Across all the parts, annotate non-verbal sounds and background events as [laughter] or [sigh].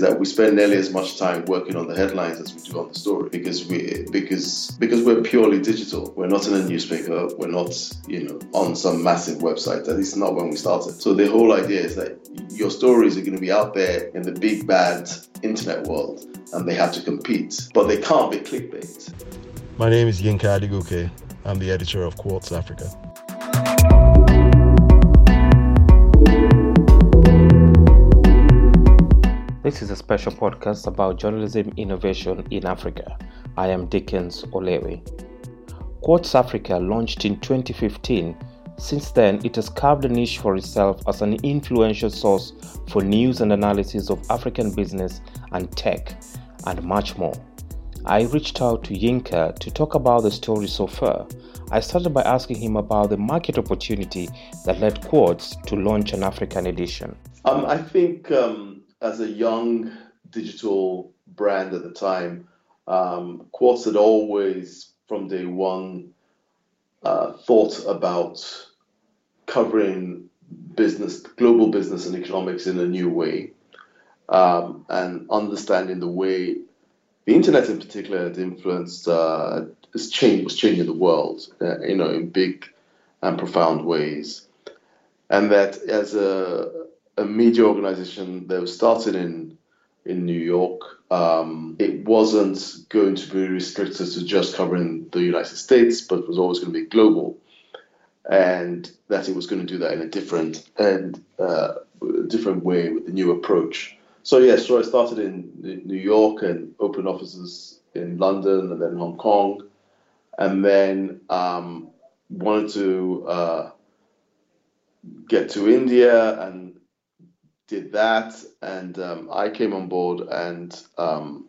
that we spend nearly as much time working on the headlines as we do on the story because we because because we're purely digital. We're not in a newspaper. We're not you know on some massive website. At least not when we started. So the whole idea is that your stories are going to be out there in the big bad internet world, and they have to compete, but they can't be clickbait. My name is Yinka Adegoke. I'm the editor of Quartz Africa. This is a special podcast about journalism innovation in Africa. I am Dickens Olewe. Quartz Africa launched in 2015. Since then, it has carved a niche for itself as an influential source for news and analysis of African business and tech, and much more. I reached out to Yinka to talk about the story so far. I started by asking him about the market opportunity that led Quartz to launch an African edition. Um, I think um as a young digital brand at the time, um, Quartz had always, from day one, uh, thought about covering business, global business and economics in a new way, um, and understanding the way the internet in particular had influenced, uh, has changed, was changing the world, uh, you know, in big and profound ways, and that as a a media organization that was started in in New York. Um, it wasn't going to be restricted to just covering the United States, but was always going to be global, and that it was going to do that in a different and uh, different way with the new approach. So yes, so I started in New York and opened offices in London and then Hong Kong, and then um, wanted to uh, get to India and did that, and um, I came on board and um,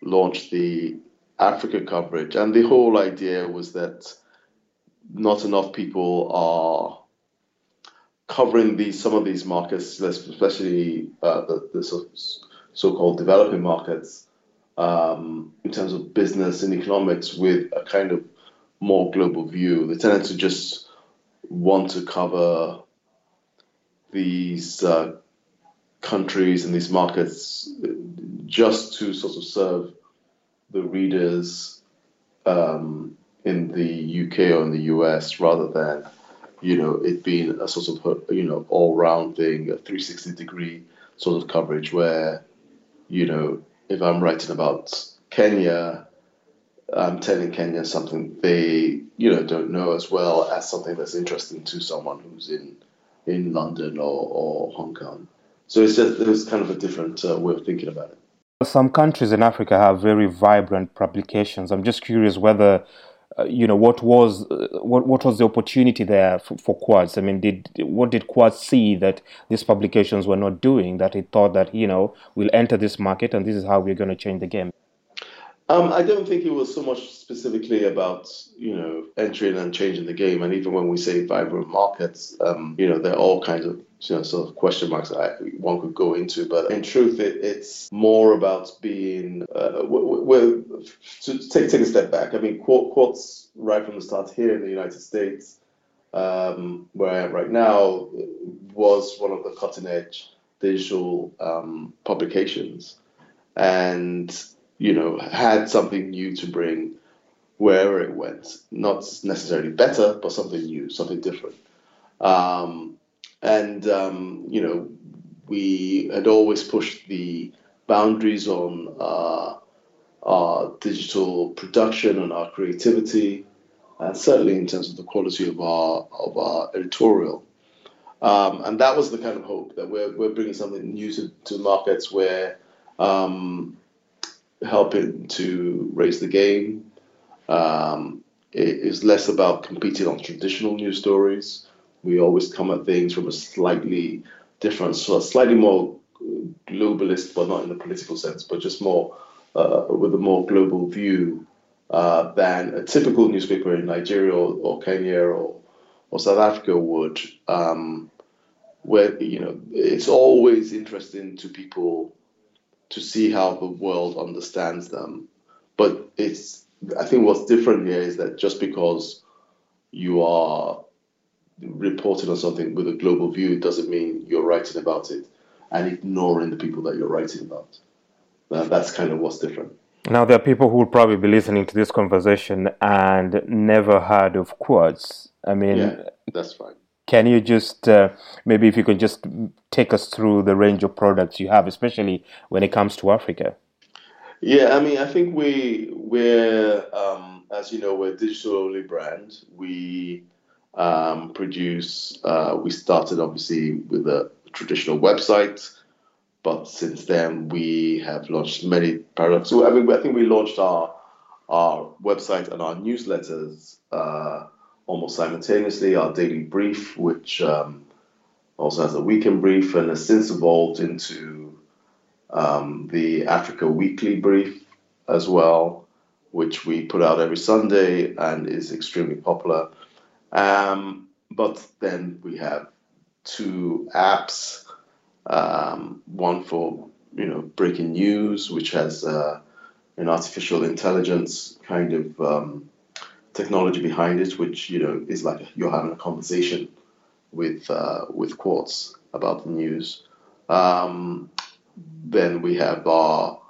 launched the Africa coverage. And the whole idea was that not enough people are covering these some of these markets, especially uh, the, the so-called developing markets, um, in terms of business and economics, with a kind of more global view. They tended to just want to cover these uh, countries and these markets just to sort of serve the readers um, in the UK or in the US rather than you know it being a sort of you know all round thing, a 360 degree sort of coverage where you know if I'm writing about Kenya, I'm telling Kenya something they you know don't know as well as something that's interesting to someone who's in in London or, or Hong Kong. So it's just it's kind of a different uh, way of thinking about it. Some countries in Africa have very vibrant publications. I'm just curious whether uh, you know what was uh, what what was the opportunity there for, for Quartz? I mean, did what did Quartz see that these publications were not doing that it thought that you know we'll enter this market and this is how we're going to change the game? Um, I don't think it was so much specifically about you know entering and changing the game. And even when we say vibrant markets, um, you know there are all kinds of you know sort of question marks that I, one could go into. But in truth, it, it's more about being. Uh, well, to take take a step back. I mean, Quartz right from the start here in the United States, um, where I am right now, was one of the cutting edge digital um, publications, and you know, had something new to bring wherever it went. Not necessarily better, but something new, something different. Um, and, um, you know, we had always pushed the boundaries on uh, our digital production and our creativity, and certainly in terms of the quality of our, of our editorial. Um, and that was the kind of hope that we're, we're bringing something new to, to markets where um, helping to raise the game. Um, it is less about competing on traditional news stories. We always come at things from a slightly different, so slightly more globalist, but not in the political sense, but just more uh, with a more global view uh, than a typical newspaper in Nigeria or, or Kenya or, or South Africa would. Um, where you know it's always interesting to people to see how the world understands them. But it's I think what's different here is that just because you are reporting on something with a global view doesn't mean you're writing about it and ignoring the people that you're writing about. Uh, that's kind of what's different. Now, there are people who will probably be listening to this conversation and never heard of Quartz. I mean, yeah, that's fine. Can you just uh, maybe if you could just take us through the range of products you have, especially when it comes to Africa? Yeah, I mean, I think we we're um, as you know we're a digital only brand. We um, produce. Uh, we started obviously with a traditional website, but since then we have launched many products. So I mean, I think we launched our our website and our newsletters. Uh, almost simultaneously our daily brief, which um, also has a weekend brief and has since evolved into um, the Africa Weekly brief as well, which we put out every Sunday and is extremely popular. Um, but then we have two apps, um, one for you know breaking news, which has uh, an artificial intelligence kind of um, technology behind it, which you know is like you're having a conversation with uh, with Quartz about the news. Um, then we have our,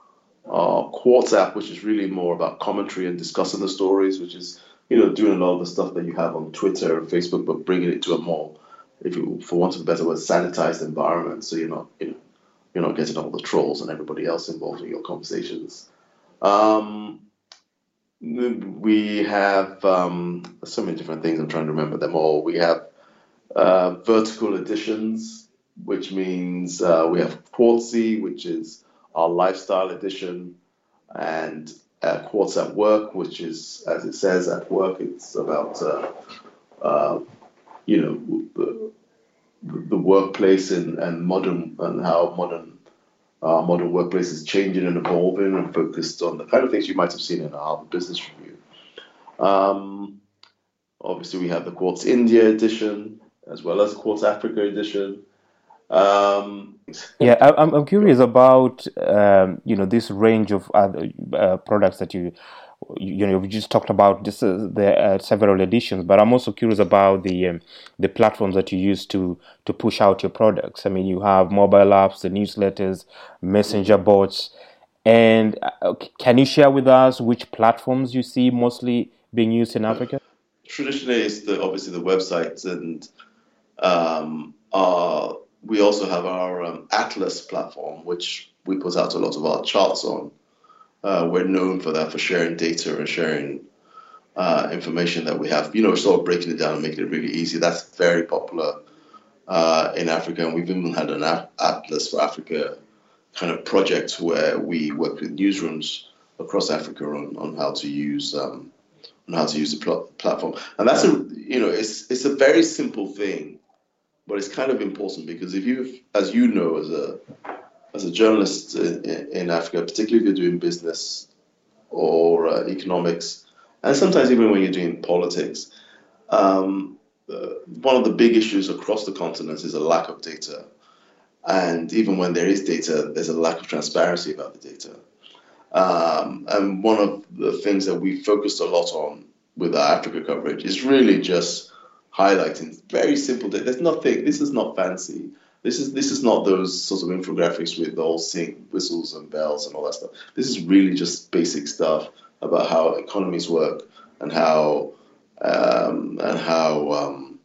our Quartz app, which is really more about commentary and discussing the stories, which is you know doing a lot of the stuff that you have on Twitter and Facebook, but bringing it to a more, if you for want of a better word, sanitized environment. So you're not you know you're not getting all the trolls and everybody else involved in your conversations. Um, we have um, so many different things. I'm trying to remember them all. We have uh, vertical editions, which means uh, we have Quartzy, which is our lifestyle edition, and uh, Quartz at Work, which is, as it says, at work. It's about uh, uh, you know the, the workplace and, and modern and how modern our modern workplace is changing and evolving and focused on the kind of things you might have seen in our Business Review. Um, obviously, we have the Quartz India edition as well as Quartz Africa edition. Um, yeah, I, I'm, I'm curious about um, you know this range of other uh, products that you you know we just talked about this uh, the uh, several editions but i'm also curious about the um, the platforms that you use to to push out your products. I mean you have mobile apps the newsletters messenger bots and uh, can you share with us which platforms you see mostly being used in africa? Traditionally it's the obviously the websites and um, our, we also have our um, atlas platform which we put out a lot of our charts on uh, we're known for that, for sharing data and sharing uh, information that we have. You know, sort of breaking it down and making it really easy. That's very popular uh, in Africa, and we've even had an Atlas for Africa kind of project where we work with newsrooms across Africa on, on how to use um, on how to use the pl- platform. And that's a you know it's it's a very simple thing, but it's kind of important because if you, as you know, as a as a journalist in, in Africa, particularly if you're doing business or uh, economics, and sometimes even when you're doing politics, um, uh, one of the big issues across the continent is a lack of data. And even when there is data, there's a lack of transparency about the data. Um, and one of the things that we focused a lot on with our Africa coverage is really just highlighting very simple data. There's nothing, this is not fancy. This is this is not those sorts of infographics with all sing whistles and bells and all that stuff. This is really just basic stuff about how economies work and how um, and how um,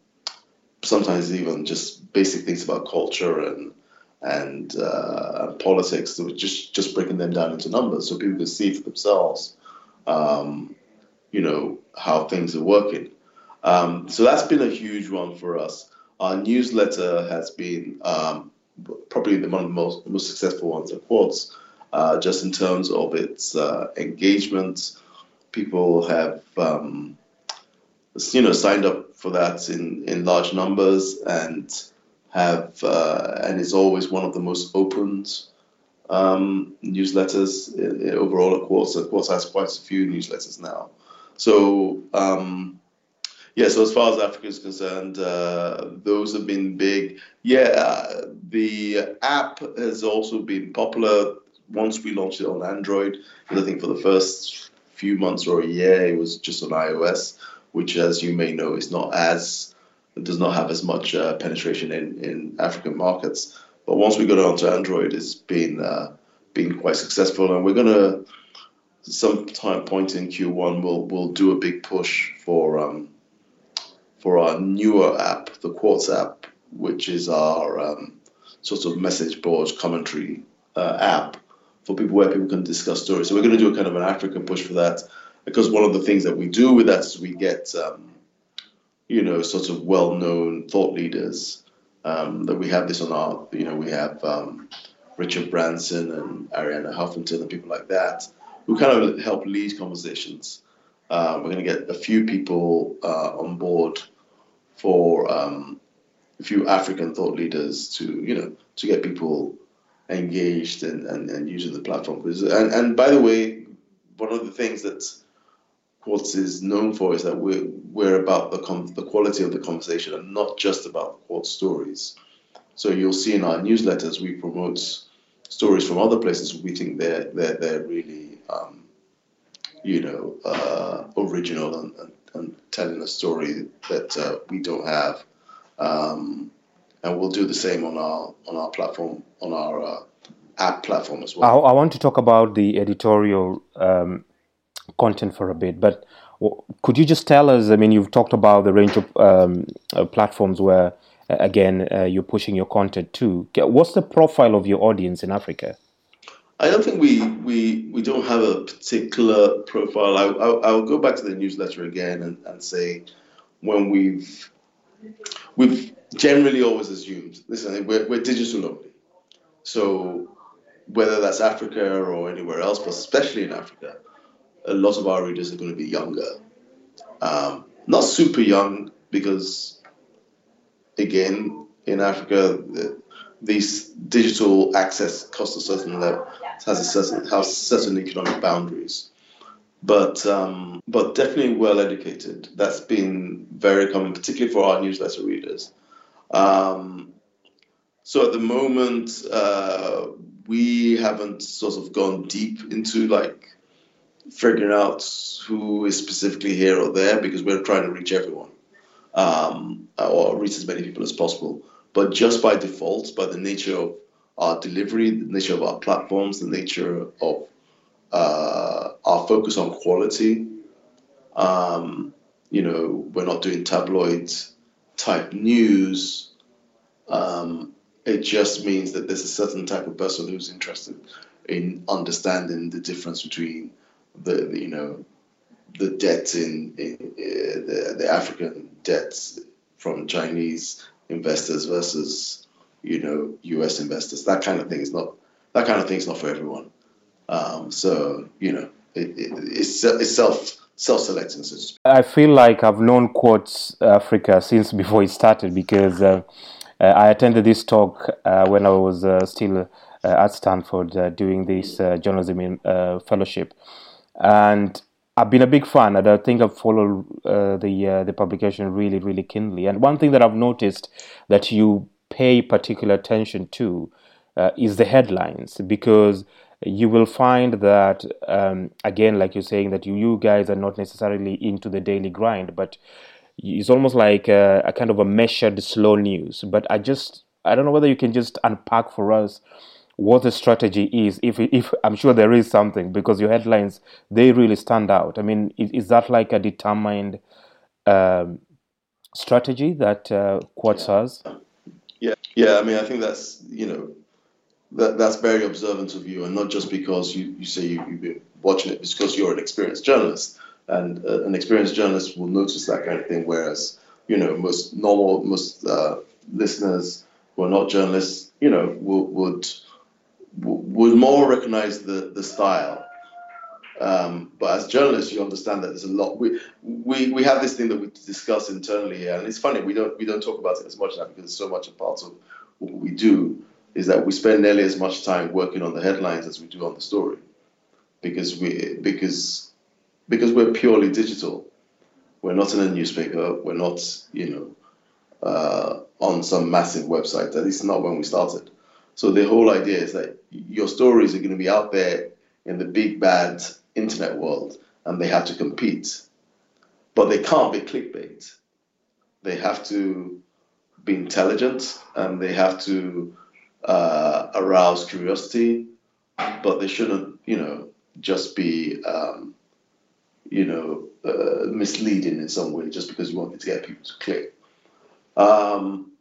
sometimes even just basic things about culture and and, uh, politics. So just just breaking them down into numbers so people can see for themselves, um, you know, how things are working. Um, so that's been a huge one for us. Our newsletter has been um, probably the one of the most, most successful ones at Quartz, uh, just in terms of its uh, engagement. People have, um, you know, signed up for that in, in large numbers and have, uh, and is always one of the most opened um, newsletters overall at Quartz. Quartz has quite a few newsletters now. So, um, yeah, so as far as Africa is concerned, uh, those have been big. Yeah, the app has also been popular once we launched it on Android. I think for the first few months or a year, it was just on iOS, which, as you may know, is not as does not have as much uh, penetration in, in African markets. But once we got it onto Android, it's been uh, been quite successful, and we're gonna sometime point in Q1 we'll we'll do a big push for um, for our newer app, the Quartz app, which is our um, sort of message board commentary uh, app for people where people can discuss stories. So we're going to do a kind of an African push for that because one of the things that we do with that is we get um, you know sort of well-known thought leaders um, that we have this on our you know we have um, Richard Branson and Arianna Huffington and people like that who kind of help lead conversations. Uh, we're going to get a few people uh, on board for um, a few African thought leaders to you know to get people engaged and, and, and using the platform. And, and by the way, one of the things that Quartz is known for is that we're, we're about the, com- the quality of the conversation and not just about Quartz stories. So you'll see in our newsletters, we promote stories from other places. We think they're, they're, they're really, um, you know, uh, original and, and, and, telling a story that uh, we don't have. Um, and we'll do the same on our on our platform on our uh, app platform as well. I, I, want to talk about the editorial um, content for a bit, but could you just tell us? I mean, you've talked about the range of um, uh, platforms where, again, uh, you're pushing your content to. What's the profile of your audience in Africa? I don't think we we we don't have a particular profile. I, I will go back to the newsletter again and, and say when we've we've generally always assumed listen we're, we're digital only so whether that's africa or anywhere else but especially in africa a lot of our readers are going to be younger um, not super young because again in africa the, these digital access costs a certain level has a certain has certain economic boundaries but um, but definitely well educated. That's been very common, particularly for our newsletter readers. Um, so at the moment, uh, we haven't sort of gone deep into like figuring out who is specifically here or there because we're trying to reach everyone um, or reach as many people as possible. But just by default, by the nature of our delivery, the nature of our platforms, the nature of uh, our focus on quality, um, you know, we're not doing tabloid type news, um, it just means that there's a certain type of person who's interested in understanding the difference between the, the you know the debt in, in uh, the, the African debts from Chinese investors versus you know U.S. investors. That kind of thing is not that kind of thing is not for everyone. Um, so you know it, it, it's, it's self self-selecting. So I feel like I've known Quartz Africa since before it started because uh, uh, I attended this talk uh, when I was uh, still uh, at Stanford uh, doing this journalism in, fellowship, and I've been a big fan, and I think I've followed uh, the uh, the publication really, really keenly. And one thing that I've noticed that you pay particular attention to uh, is the headlines because you will find that um, again like you're saying that you, you guys are not necessarily into the daily grind but it's almost like a, a, kind of a measured slow news but i just i don't know whether you can just unpack for us what the strategy is if if i'm sure there is something because your headlines they really stand out i mean is, is that like a determined um, strategy that uh, Quartz yeah. has yeah yeah i mean i think that's you know that that's very observant of you, and not just because you, you say you, you've been watching it, it's because you're an experienced journalist, and uh, an experienced journalist will notice that kind of thing. Whereas you know most normal most uh, listeners who are not journalists, you know, will, would would more recognize the the style. Um, but as journalists, you understand that there's a lot. We, we we have this thing that we discuss internally here, and it's funny we don't we don't talk about it as much now because it's so much a part of what we do is that we spend nearly as much time working on the headlines as we do on the story because we because because we're purely digital we're not in a newspaper we're not you know uh, on some massive website at least not when we started so the whole idea is that your stories are going to be out there in the big bad internet world and they have to compete. But they can't be clickbait. They have to be intelligent and they have to uh, arouse curiosity, but they shouldn't, you know, just be, um, you know, uh, misleading in some way just because you want to get people to click. Um,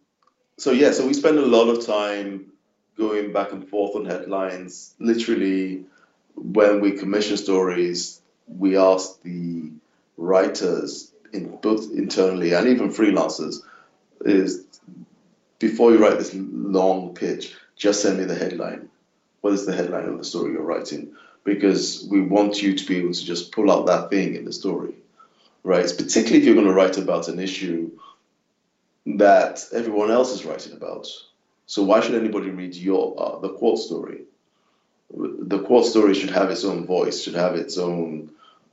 so yeah, so we spend a lot of time going back and forth on headlines. Literally, when we commission stories, we ask the writers, in both internally and even freelancers, is before you write this long pitch, just send me the headline. What is the headline of the story you're writing? Because we want you to be able to just pull out that thing in the story, right? Particularly if you're going to write about an issue that everyone else is writing about. So why should anybody read your uh, the Quartz story? The Quartz story should have its own voice, should have its own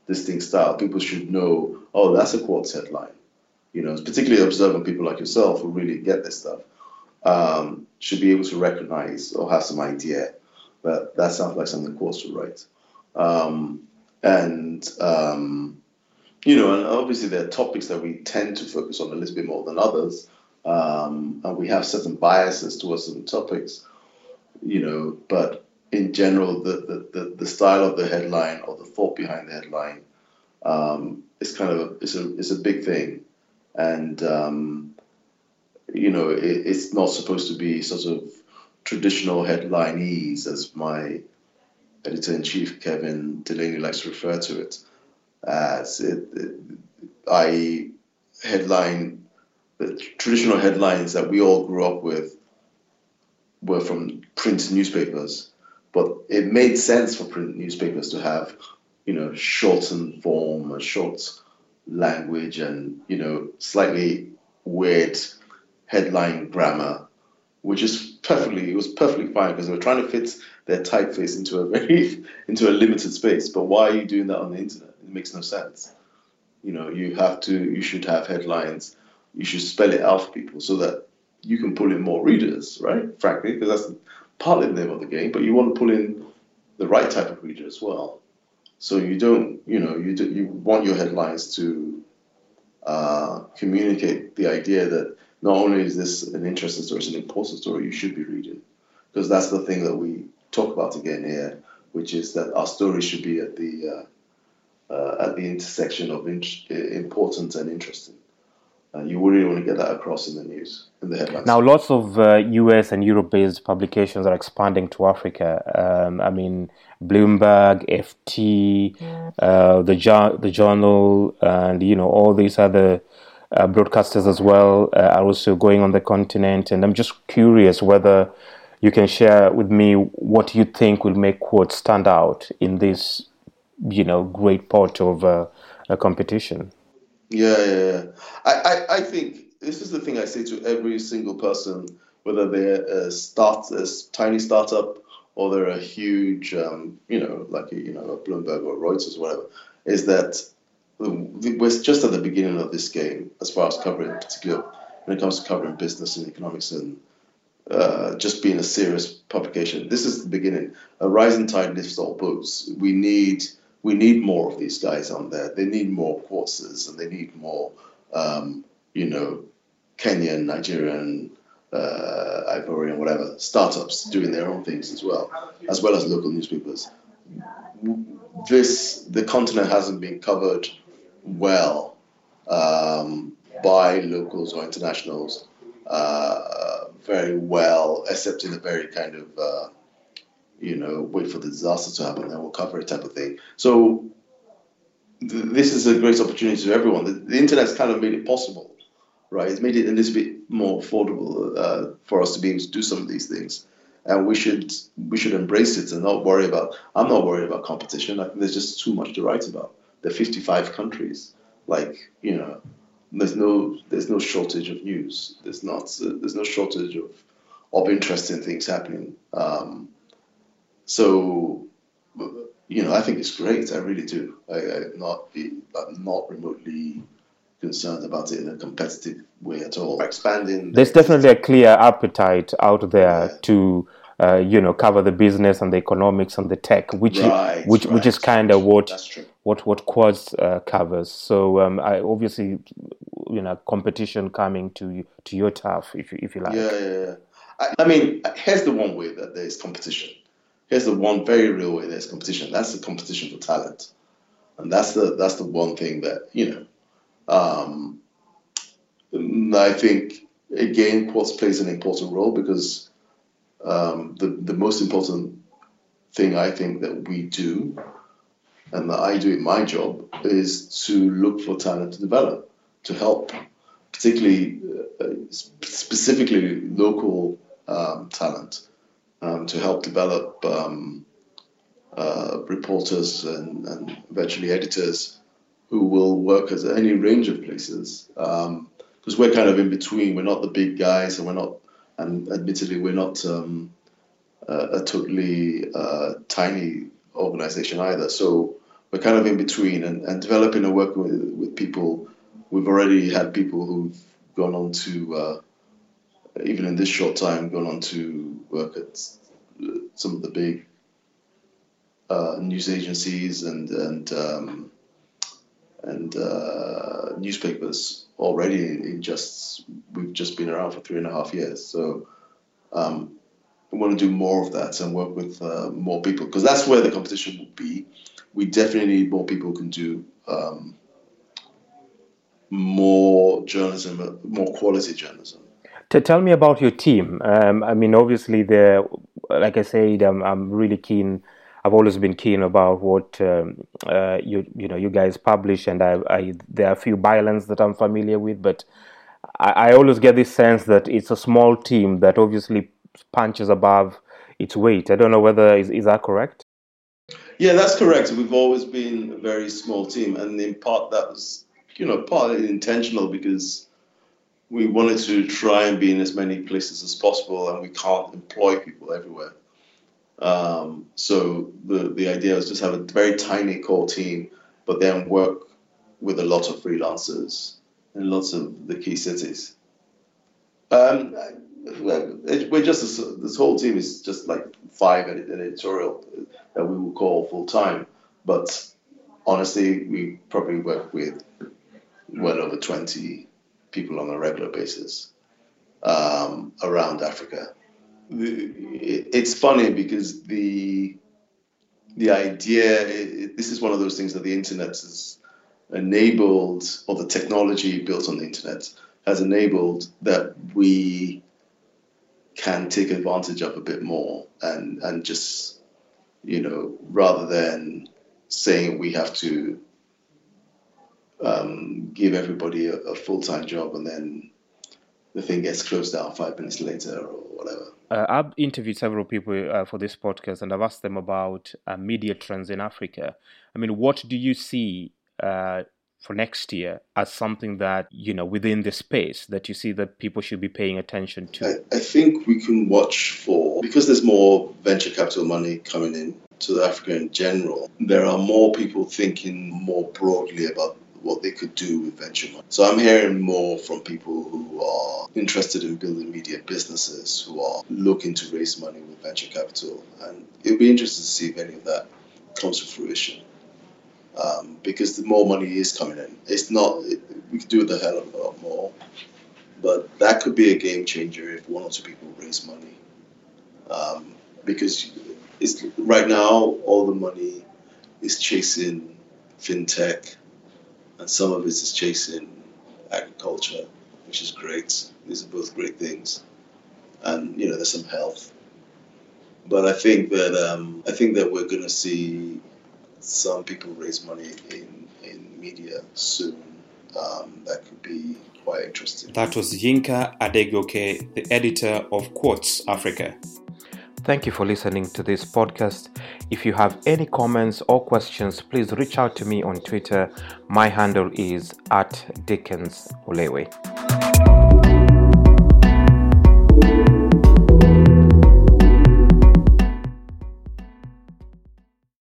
distinct style. People should know, oh, that's a Quartz headline. You know, particularly observant people like yourself who really get this stuff um, should be able to recognize or have some idea that that sounds like something Quartz would write. Um, and um, you know, and obviously there are topics that we tend to focus on a little bit more than others, um, and we have certain biases towards certain topics, you know. But in general, the the, the, the style of the headline or the thought behind the headline um, is kind of a, is a is a big thing, and um, you know, it, it's not supposed to be sort of traditional headlinese as my editor in chief Kevin Delaney likes to refer to it as it, it, headline, the traditional headlines that we all grew up with were from print newspapers, but it made sense for print newspapers to have, you know, shortened form, short language, and you know, slightly weird headline grammar, which is perfectly it was perfectly fine because they were trying to fit their typeface into a very [laughs] into a limited space. But why are you doing that on the internet? It makes no sense. You know, you have to, you should have headlines. You should spell it out for people so that you can pull in more readers, right? Frankly, because that's partly the name of the game. But you want to pull in the right type of reader as well. So you don't, you know, you do, you want your headlines to uh, communicate the idea that not only is this an interesting story, it's an important story you should be reading, because that's the thing that we talk about again here, which is that our story should be at the uh, uh, at the intersection of important and interesting. Uh, you really want to get that across in the news, in the headlines. Now, lots of uh, US and Europe based publications are expanding to Africa. Um, I mean, Bloomberg, FT, uh, the, jo- the Journal, and you know all these other uh, broadcasters as well uh, are also going on the continent. And I'm just curious whether you can share with me what you think will make Quartz stand out in this you know great part of uh, a competition. Yeah, yeah, yeah. I, I, I think this is the thing I say to every single person, whether they're a start a tiny startup or they're a huge, um, you know, like a, you know, a Bloomberg or Reuters or whatever, is that we're just at the beginning of this game as far as covering, particularly when it comes to covering business and economics and uh, just being a serious publication. This is the beginning. A rising tide lifts all boats. We need we need more of these guys on there. They need more courses and they need more, um, you know, Kenyan, Nigerian, uh, Ivorian, whatever, startups doing their own things as well, as well as local newspapers. This, the continent hasn't been covered well um, by locals or internationals uh, very well, except in a very kind of uh, you know, wait for the disaster to happen, then we'll cover it type of thing. So th- this is a great opportunity to everyone. The, the, internet's kind of made it possible, right? It's made it a little bit more affordable uh, for us to be able to do some of these things. And we should we should embrace it and not worry about. I'm not worried about competition. There's just too much to write about. There are 55 countries. Like you know, there's no there's no shortage of news. There's not there's no shortage of of interesting things happening. Um, so, you know, I think it's great. I really do. I, am not, I'm not remotely concerned about it in a competitive way at all. Expanding. There's definitely a clear appetite out there yeah. to. Uh, you know, cover the business and the economics and the tech, which right, which right. which is kind of what what what Quartz uh, covers. So um, I obviously, you know, competition coming to to your turf, if you if you like. Yeah, yeah, yeah. I, I mean, here's the one way that there's competition. Here's the one very real way there's competition. That's the competition for talent, and that's the that's the one thing that you know. Um, I think again, Quartz plays an important role because um, the the most important thing I think that we do, and that I do in my job, is to look for talent to develop, to help, particularly uh, specifically local um, talent, um, to help develop um, uh, reporters and, and eventually editors who will work at any range of places. Because um, we're kind of in between. We're not the big guys, and we're not, and admittedly, we're not um, a, totally uh, tiny organization either. So we're kind of in between and, and developing and working with, with people. We've already had people who've gone on to, uh, even in this short time, gone on to work at some of the big uh, news agencies and and um, and uh, newspapers already. In just we've just been around for three and a half years, so um, we want to do more of that and work with uh, more people because that's where the competition will be. We definitely need more people who can do um, more journalism, more quality journalism. Tell me about your team. Um, I mean, obviously, the like I said, I'm, I'm really keen. I've always been keen about what um, uh, you you know you guys publish, and I, I, there are a few bylines that I'm familiar with, but I, I, always get this sense that it's a small team that obviously punches above its weight. I don't know whether is is that correct. Yeah, that's correct. We've always been a very small team, and in part that was you know partly intentional because we wanted to try and be in as many places as possible, and we can't employ people everywhere. Um, so the the idea was just have a very tiny core team, but then work with a lot of freelancers in lots of the key cities. Um, we're just this whole team is just like five editorial that we will call full time, but honestly, we probably work with well over twenty people on a regular basis um, around Africa. It's funny because the the idea this is one of those things that the internet has enabled, or the technology built on the internet has enabled that we can take advantage of a bit more and and just you know rather than saying we have to um, give everybody a, a full time job and then the thing gets closed down five minutes later or whatever. Uh, I've interviewed several people uh, for this podcast and I've asked them about uh, media trends in Africa. I mean, what do you see uh, for next year as something that, you know, within the space that you see that people should be paying attention to? I, I think we can watch for, because there's more venture capital money coming in to Africa in general, there are more people thinking more broadly about what they could do with venture money. So I'm hearing more from people who are interested in building media businesses, who are looking to raise money with venture capital. And it'll be interesting to see if any of that comes to fruition. Um, because the more money is coming in, it's not, it, we could do the hell of a lot more. But that could be a game changer if one or two people raise money. Um, because it's right now all the money is chasing fintech and some of it is chasing agriculture, which is great. These are both great things, and you know there's some health. But I think that um, I think that we're going to see some people raise money in in media soon. Um, that could be quite interesting. That was Yinka Adegoke, the editor of Quartz Africa. Thank you for listening to this podcast. If you have any comments or questions, please reach out to me on Twitter. My handle is at Dickens Olewe.